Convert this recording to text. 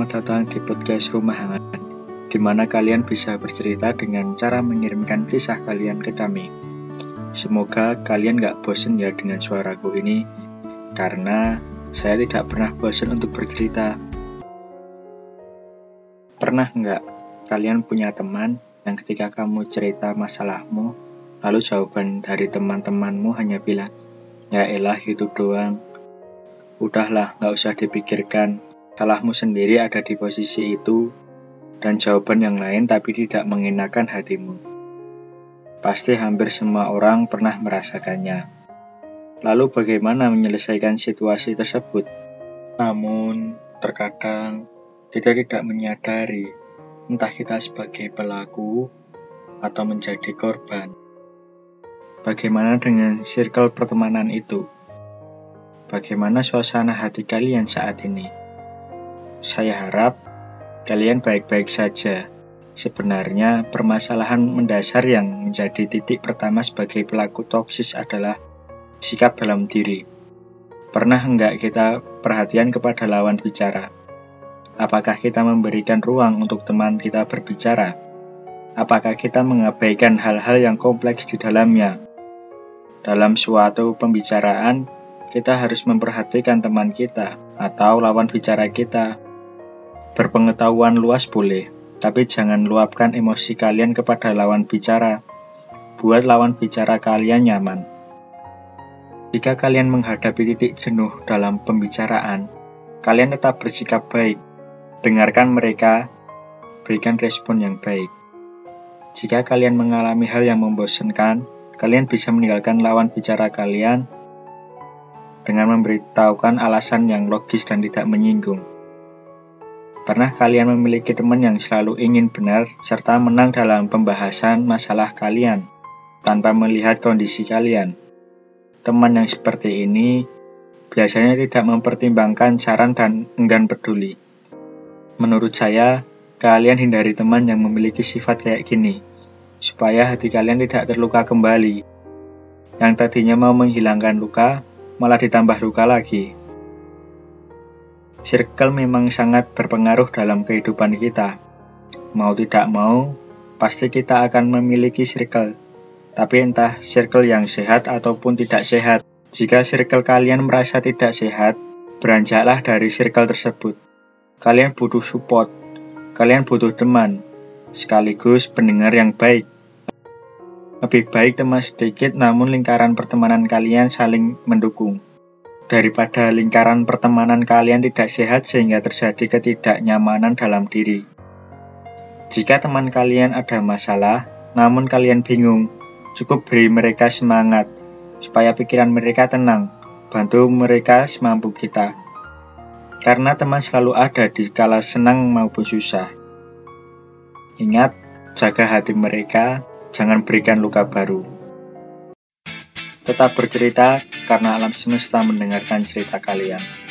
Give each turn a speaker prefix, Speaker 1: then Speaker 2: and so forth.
Speaker 1: selamat datang di podcast Rumah Hangat, di mana kalian bisa bercerita dengan cara mengirimkan kisah kalian ke kami. Semoga kalian gak bosen ya dengan suaraku ini, karena saya tidak pernah bosen untuk bercerita. Pernah nggak kalian punya teman yang ketika kamu cerita masalahmu, lalu jawaban dari teman-temanmu hanya bilang, ya elah itu doang, udahlah nggak usah dipikirkan, salahmu sendiri ada di posisi itu, dan jawaban yang lain tapi tidak mengenakan hatimu. Pasti hampir semua orang pernah merasakannya. Lalu bagaimana menyelesaikan situasi tersebut? Namun, terkadang kita tidak menyadari entah kita sebagai pelaku atau menjadi korban. Bagaimana dengan circle pertemanan itu? Bagaimana suasana hati kalian saat ini? Saya harap kalian baik-baik saja. Sebenarnya, permasalahan mendasar yang menjadi titik pertama sebagai pelaku toksis adalah sikap dalam diri. Pernah enggak kita perhatian kepada lawan bicara? Apakah kita memberikan ruang untuk teman kita berbicara? Apakah kita mengabaikan hal-hal yang kompleks di dalamnya? Dalam suatu pembicaraan, kita harus memperhatikan teman kita atau lawan bicara kita Berpengetahuan luas boleh, tapi jangan luapkan emosi kalian kepada lawan bicara. Buat lawan bicara kalian nyaman. Jika kalian menghadapi titik jenuh dalam pembicaraan, kalian tetap bersikap baik. Dengarkan mereka, berikan respon yang baik. Jika kalian mengalami hal yang membosankan, kalian bisa meninggalkan lawan bicara kalian dengan memberitahukan alasan yang logis dan tidak menyinggung. Pernah kalian memiliki teman yang selalu ingin benar serta menang dalam pembahasan masalah kalian tanpa melihat kondisi kalian? Teman yang seperti ini biasanya tidak mempertimbangkan saran dan enggan peduli. Menurut saya, kalian hindari teman yang memiliki sifat kayak gini, supaya hati kalian tidak terluka kembali. Yang tadinya mau menghilangkan luka, malah ditambah luka lagi. Circle memang sangat berpengaruh dalam kehidupan kita. Mau tidak mau, pasti kita akan memiliki circle. Tapi entah circle yang sehat ataupun tidak sehat. Jika circle kalian merasa tidak sehat, beranjaklah dari circle tersebut. Kalian butuh support, kalian butuh teman, sekaligus pendengar yang baik. Lebih baik teman sedikit namun lingkaran pertemanan kalian saling mendukung daripada lingkaran pertemanan kalian tidak sehat sehingga terjadi ketidaknyamanan dalam diri. Jika teman kalian ada masalah, namun kalian bingung, cukup beri mereka semangat supaya pikiran mereka tenang, bantu mereka semampu kita. Karena teman selalu ada di kala senang maupun susah. Ingat, jaga hati mereka, jangan berikan luka baru. Tetap bercerita karena alam semesta mendengarkan cerita kalian.